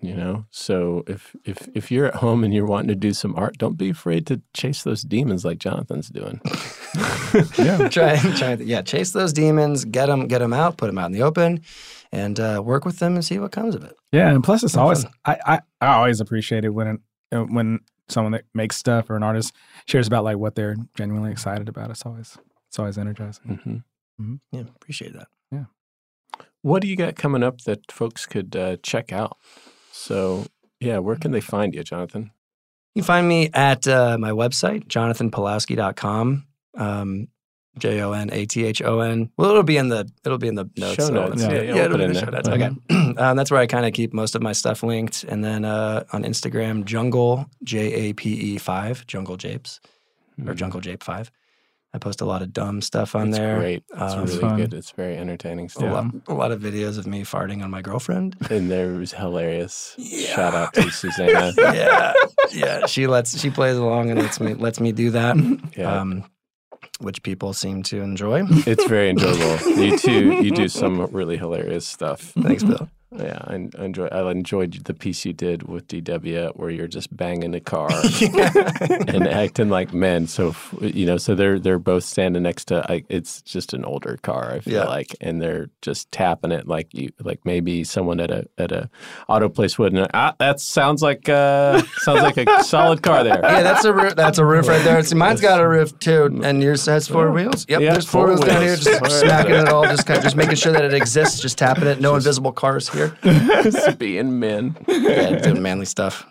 You know, so if if if you're at home and you're wanting to do some art, don't be afraid to chase those demons like Jonathon's doing.
Yeah.
try, try, yeah, chase those demons, get them, get them out, put them out in the open, and uh, work with them and see what comes of it.
Yeah, and plus it's always. I, I I always appreciate it when it, uh, when someone that makes stuff or an artist shares about like what they're genuinely excited about. It's always it's always energizing.
hmm
Yeah, appreciate that. Yeah.
What do you got coming up that folks could uh, check out? So yeah, where can they find you, Jonathon?
You can find me at uh, my website, jonathonpawlowski.com. Um, J O N A T H O N. Well, it'll be in the it'll be in the notes.
Show notes.
it's-
Yeah,
Yeah,
yeah, we'll
it'll
put
be in the
in
show
there.
notes. Okay, um, that's where I kind of keep most of my stuff linked, and then uh, on Instagram, Jungle J A P E five, Jungle Japes or
Mhm.
Jungle Jape five. I post a lot of dumb stuff on
It's
there.
great. It's
Um,
really
fun.
good. It's very entertaining
A,
stuff.
lot, a lot of videos of me farting on my girlfriend.
And there was hilarious.
Yeah.
Shout out to Susanna.
yeah, yeah. She lets she plays along and lets me lets me do that.
Yeah.
Um, which people seem to enjoy.
It's very enjoyable. You too. You do some really hilarious stuff.
Thanks, Bill.
Yeah, I, I enjoy. I enjoyed the piece you did with DW, where you're just banging the car and acting like men. So you know, so they're they're both standing next to. Like, it's just an older car, I feel
Yeah.
like, and they're just tapping it like you, like maybe someone at a at a auto place wouldn't. Ah, that sounds like uh sounds like a solid car there.
Yeah, that's a roof, that's a roof right there. See, mine's got a roof too, and yours has four wheels. Yep,
Yeah,
there's four,
four
wheels down here. Just smacking it all, just kind of, just making sure that it exists, just tapping it. No invisible cars here.
Just being men.
Yeah, doing manly stuff.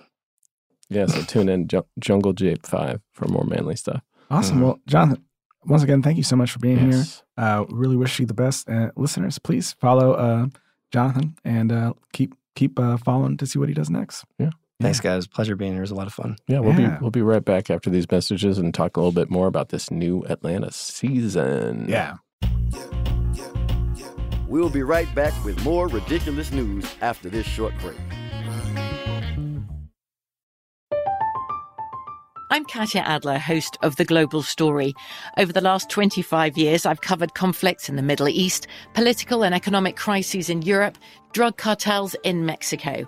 Yeah, so tune in Ju- Jungle Jape Five for more manly stuff.
Awesome.
Mhm.
Well, Jonathon, once again, thank you so much for being here.
Yes.
Uh, really wish you the best. Uh, listeners, please follow uh, Jonathon and uh, keep keep uh, following to see what he does next. Yeah.
Thanks, guys. Pleasure being here. It was a lot of fun.
Yeah, we'll
Yeah.
be we'll be right back after these messages and talk a little bit more about this new Atlanta season.
Yeah.
We'll be right back with more ridiculous news after this short break.
I'm Katya Adler, host of The Global Story. Over the last 25 years, I've covered conflicts in the Middle East, political and economic crises in Europe, drug cartels in Mexico.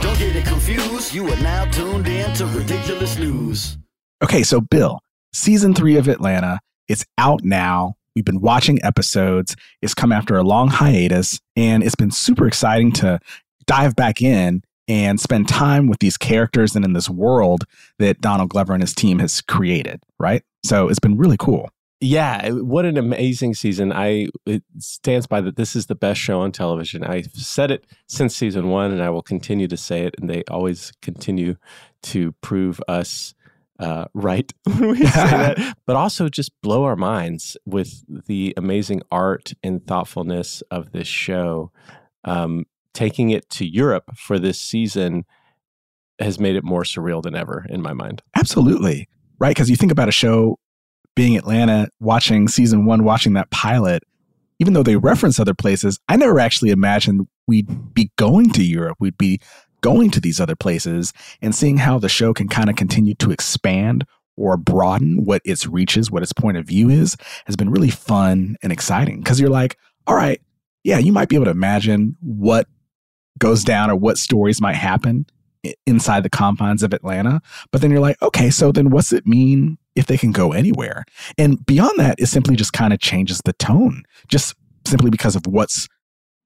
Don't get it confused. You are now tuned in to ridiculous news.
Okay, so Bill, season three of Atlanta, it's out now. We've been watching episodes. It's come after a long hiatus, and it's been super exciting to dive back in and spend time with these characters and in this world that Donald Glover and his team has created, right? So it's been really cool.
Yeah, what an amazing season. I it stands by that this is the best show on television. I've said it since season 1 and I will continue to say it and they always continue to prove us uh, right when we say that, but also just blow our minds with the amazing art and thoughtfulness of this show. Um, taking it to Europe for this season has made it more surreal than ever in my mind.
Absolutely. Right. Because you think about a show being Atlanta, watching season one, watching that pilot, even though they reference other places, I never actually imagined we'd be going to Europe. We'd be going to these other places and seeing how the show can kind of continue to expand or broaden what its reaches, what its point of view is, has been really fun and exciting. Because you're like, all right, yeah, you might be able to imagine what goes down or what stories might happen inside the confines of Atlanta. But then you're like, okay, so then what's it mean if they can go anywhere? And beyond that, it simply just kind of changes the tone, just simply because of what's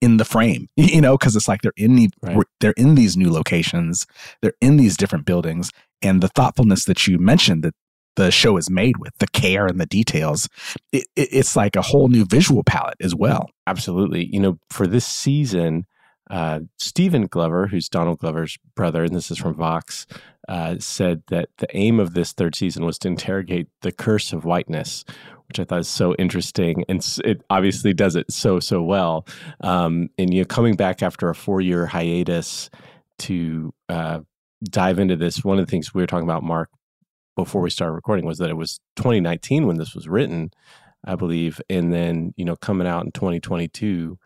in the frame, you know, because it's like they're in the, right. they're in these new locations, they're in these different buildings, and the thoughtfulness that you mentioned that the show is made with, the care and the details, it, it, it's like a whole new visual palette as well.
Absolutely, you know, for this season, uh, Stephen Glover, who's Donald Glover's brother, and this is from Vox, uh, said that the aim of this third season was to interrogate the curse of whiteness, which I thought is so interesting, and it obviously does it so so well. Um, and you know, coming back after a four year hiatus to uh, dive into this, one of the things we were talking about, Mark, before we started recording, was that it was 2019 when this was written, I believe, and then you know coming out in 2022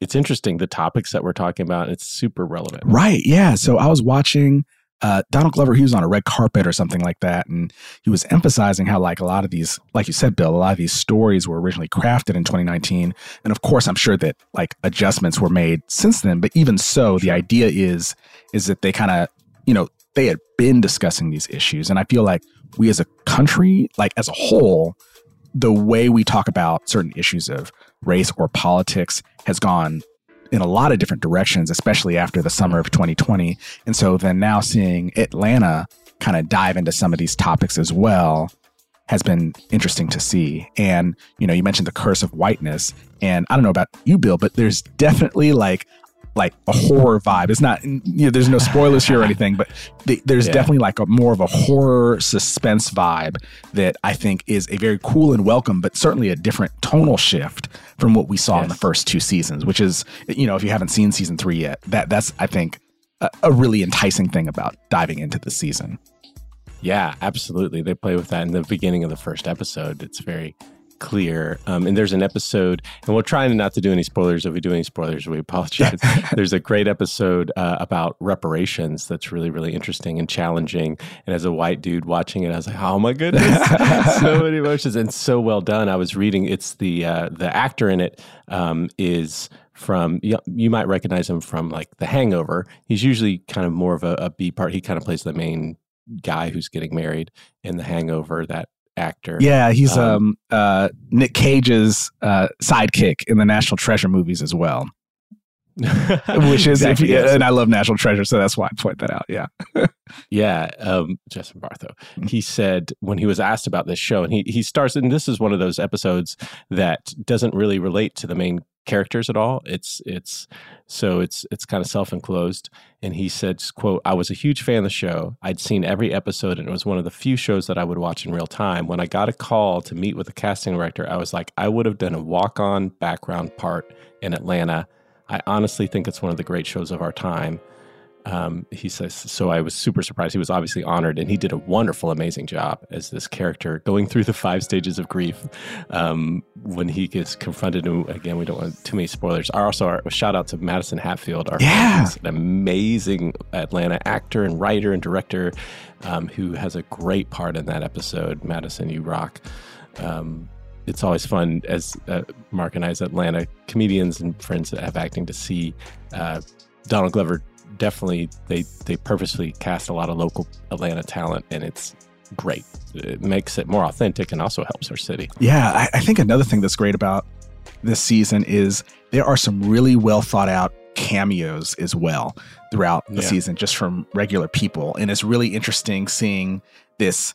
it's interesting the topics that we're talking about. It's super relevant.
Right. Yeah. So I was watching uh, Donald Glover, he was on a red carpet or something like that. And he was emphasizing how, like, a lot of these, like you said, Bill, a lot of these stories were originally crafted in 2019. And of course, I'm sure that like adjustments were made since then. But even so, the idea is, is that they kind of, you know, they had been discussing these issues. And I feel like we as a country, like as a whole, the way we talk about certain issues of race or politics has gone in a lot of different directions, especially after the summer of 2020. And so then now seeing Atlanta kind of dive into some of these topics as well has been interesting to see. And, you know, you mentioned the curse of whiteness. And I don't know about you, Bill, but there's definitely like like a horror vibe. It's not, you know, there's no spoilers here or anything, but the, there's yeah. definitely like a more of a horror suspense vibe that I think is a very cool and welcome, but certainly a different tonal shift from what we saw yes. in the first two seasons, which is, you know, if you haven't seen season three yet, that that's, I think, a, a really enticing thing about diving into the season.
Yeah, absolutely. They play with that in the beginning of the first episode. It's very clear. Um, and there's an episode, and we're trying not to do any spoilers. If we do any spoilers, we apologize. there's a great episode uh, about reparations that's really, really interesting and challenging. And as a white dude watching it, I was like, oh my goodness, so many emotions and so well done. I was reading, it's the uh, the actor in it um, is from you, you, might recognize him from like The Hangover. He's usually kind of more of a, a B part. He kind of plays the main guy who's getting married in The Hangover. That actor.
Yeah, he's um, um uh, Nick Cage's uh, sidekick in the National Treasure movies as well. Which is, exactly, you, yes. and I love National Treasure, so that's why I point that out. Yeah,
yeah. Um, Justin Bartha, he said when he was asked about this show, and he he starts, and this is one of those episodes that doesn't really relate to the main characters at all. It's it's so it's it's kind of self-enclosed. And he said, "quote I was a huge fan of the show. I'd seen every episode, and it was one of the few shows that I would watch in real time. When I got a call to meet with the casting director, I was like, I would have done a walk-on background part in Atlanta. I honestly think it's one of the great shows of our time." Um, he says, so I was super surprised. He was obviously honored, and he did a wonderful, amazing job as this character going through the five stages of grief. Um, when he gets confronted, and again, we don't want too many spoilers. Also, our, shout out to Madison Hatfield, our
yeah.
an amazing Atlanta actor and writer and director um, who has a great part in that episode. Madison, you rock. Um, it's always fun as uh, Mark and I, as Atlanta comedians and friends that have acting, to see uh, Donald Glover definitely they they purposely cast a lot of local Atlanta talent, and it's great. It makes it more authentic and also helps our city.
Yeah, I, I think another thing that's great about this season is there are some really well thought out cameos as well throughout the
Yeah.
season, just from regular people. And it's really interesting seeing this.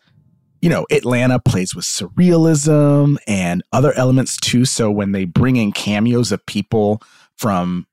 You know, Atlanta plays with surrealism and other elements too. So when they bring in cameos of people from,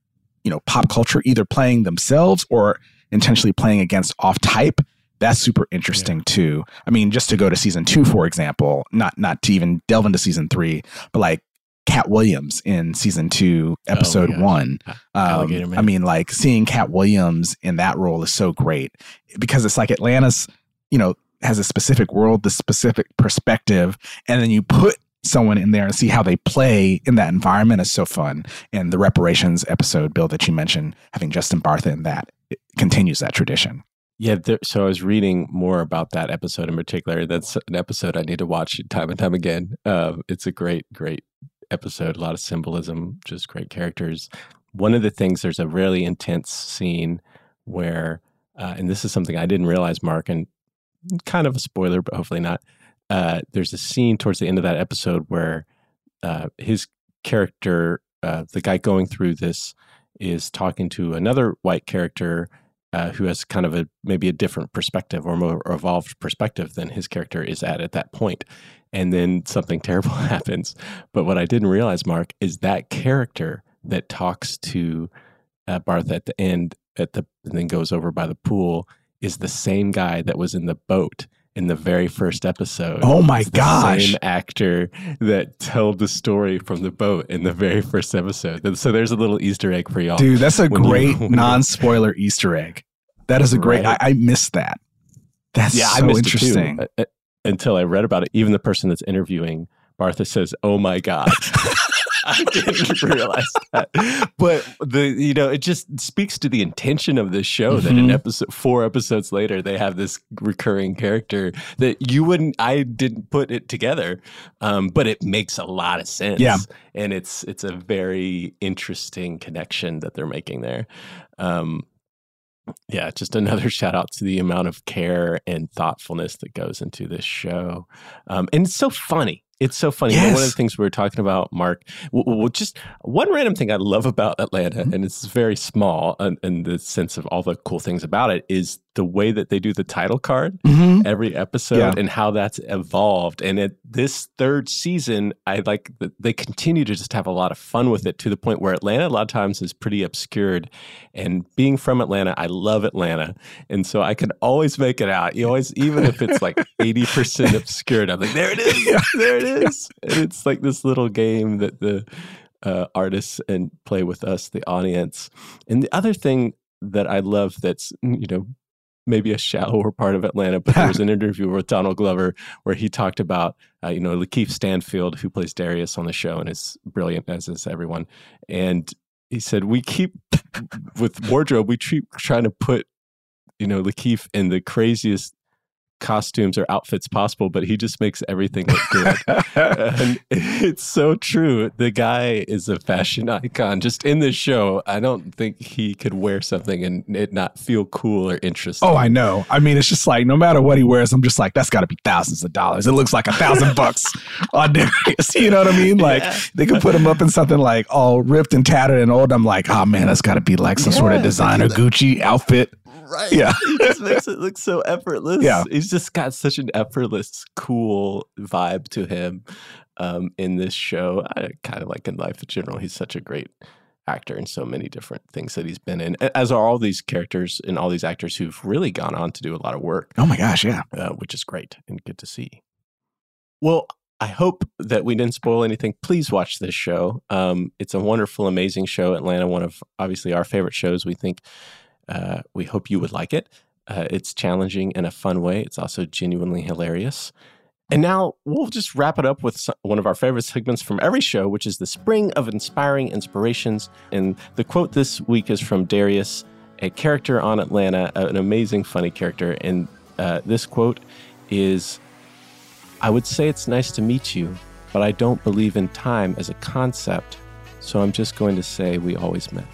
you know, pop culture, either playing themselves or intentionally playing against off type, that's super interesting too. I mean, just to go to season two, for example, not not to even delve into season three, but like Katt Williams in season two, episode
gosh.
one. Um. I mean, like seeing Katt Williams in that role is so great because it's like Atlanta's, you know, has a specific world, the specific perspective, and then you put someone in there and see how they play in that environment is so fun. And the reparations episode, Bill, that you mentioned, having Justin Bartha in that, continues that tradition.
Yeah, there, so I was reading more about that episode in particular. That's an episode I need to watch time and time again. Uh, it's a great, great episode. A lot of symbolism, just great characters. One of the things, there's a really intense scene where, uh, and this is something I didn't realize, Mark, and kind of a spoiler, but hopefully not. Uh, there's a scene towards the end of that episode where uh, his character, uh, the guy going through this, is talking to another white character uh, who has kind of a maybe a different perspective or more evolved perspective than his character is at at that point. And then something terrible happens. But what I didn't realize, Mark, is that character that talks to uh, Barth at the end, at the and then goes over by the pool, is the same guy that was in the boat in the very first episode.
Oh my
It's the
gosh.
Same actor that told the story from the boat in the very first episode. And so there's a little Easter egg for y'all.
Dude, that's a
when
great
you-
non spoiler Easter egg. That is a great,
Right.
I, I missed that. That's
yeah,
so
I missed
interesting.
It too, uh, uh, until I read about it. Even the person that's interviewing Bartha says, "Oh my god." I didn't realize that, but the you know it just speaks to the intention of this show that in
Mhm.
episode four episodes later they have this recurring character that you wouldn't I didn't put it together, um, but it makes a lot of sense.
Yeah.
and it's it's a very interesting connection that they're making there. Um, yeah, just another shout out to the amount of care and thoughtfulness that goes into this show. Um, and it's so funny. It's so funny. Know, one of the things we were talking about, Mark, w- w- just one random thing I love about Atlanta, mm-hmm. and it's very small in, in the sense of all the cool things about it, is the way that they do the title card
Mhm.
every episode
Yeah.
and how that's evolved. And at this third season, I like they continue to just have a lot of fun with it to the point where Atlanta a lot of times is pretty obscured. And being from Atlanta, I love Atlanta. And so I can always make it out. You always, even if it's like 80% obscured, I'm like, there it is. There it is. And it's like this little game that the uh, artists and play with us, the audience. And the other thing that I love that's, you know, maybe a shallower part of Atlanta, but there was an interview with Donald Glover where he talked about, uh, you know, Lakeith Stanfield, who plays Darius on the show and is brilliant, as is everyone. And he said, we keep, with wardrobe, we keep trying to put, you know, Lakeith in the craziest costumes or outfits possible, but he just makes everything look good. and it's so true. The guy is a fashion icon. Just in this show, I don't think he could wear something and it not feel cool or interesting.
Oh, I know. I mean, it's just like no matter what he wears, I'm just like, that's got to be thousands of dollars. It looks like a thousand bucks on Darius. You know what I mean? Like
Yeah.
they could put him up in something like all ripped and tattered and old. I'm like, oh man, that's got to be like some sort of designer Gucci outfit.
Right.
Yeah.
he just makes it look so effortless.
Yeah.
He's just got such an effortless, cool vibe to him um, in this show. I kind of like in life in general. He's such a great actor in so many different things that he's been in, as are all these characters and all these actors who've really gone on to do a lot of work
Oh my gosh, yeah.
uh, which is great and good to see. Well, I hope that we didn't spoil anything. Please watch this show. Um, it's a wonderful, amazing show. Atlanta, one of obviously our favorite shows. We think uh, we hope you would like it. Uh, it's challenging in a fun way. It's also genuinely hilarious. And now we'll just wrap it up with some, one of our favorite segments from every show, which is the Spring of Inspiring Inspirations. And the quote this week is from Darius, a character on Atlanta, an amazing, funny character. And uh, this quote is I would say it's nice to meet you, but I don't believe in time as a concept. So I'm just going to say we always met.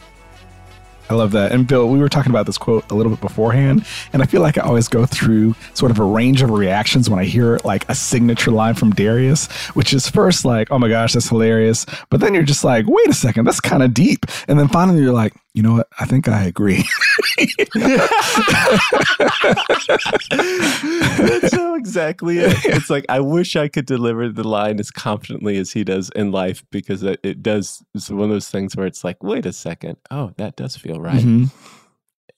I love that. And Bill, we were talking about this quote a little bit beforehand, and I feel like I always go through sort of a range of reactions when I hear like a signature line from Darius, which is first like, oh my gosh, that's hilarious. But then you're just like, wait a second, that's kind of deep. And then finally you're like, You know what? I think I agree.
That's so exactly it. It's like I wish I could deliver the line as confidently as he does in life because it, it does. It's one of those things where it's like, wait a second, oh, that does feel right.
Mhm.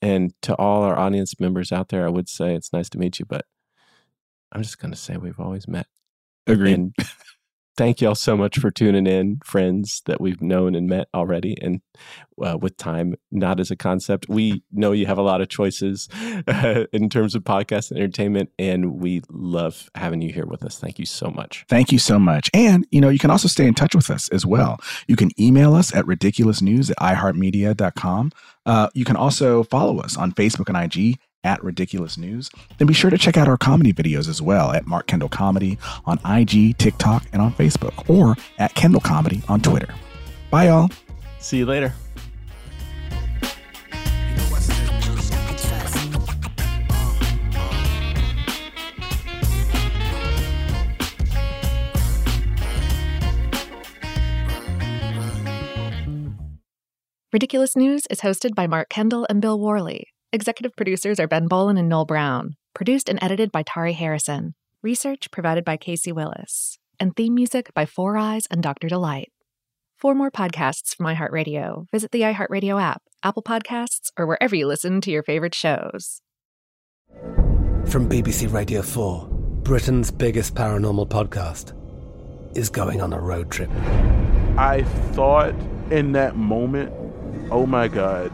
And to all our audience members out there, I would say it's nice to meet you, but I'm just going to say we've always met.
Agreed.
And thank y'all so much for tuning in, friends that we've known and met already. And uh, with time, not as a concept, we know you have a lot of choices uh, in terms of podcast and entertainment, and we love having you here with us. Thank you so much.
Thank you so much. And, you know, you can also stay in touch with us as well. You can email us at ridiculousnews at iheartmedia.com. Uh, you can also follow us on Facebook and IG at Ridiculous News. then be sure to check out our comedy videos as well at Mark Kendall Comedy on IG, TikTok, and on Facebook, or at Kendall Comedy on Twitter. Bye, y'all.
See you later.
Ridiculous News is hosted by Mark Kendall and Bill Worley. Executive producers are Ben Bowlin and Noel Brown. Produced and edited by Tari Harrison. Research provided by Casey Willis. And theme music by Four Eyes and Dr. Delight. For more podcasts from iHeartRadio, visit the iHeartRadio app, Apple Podcasts, or wherever you listen to your favorite shows.
From BBC Radio 4, Britain's biggest paranormal podcast is going on a road trip.
I thought in that moment, oh my God,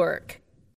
work.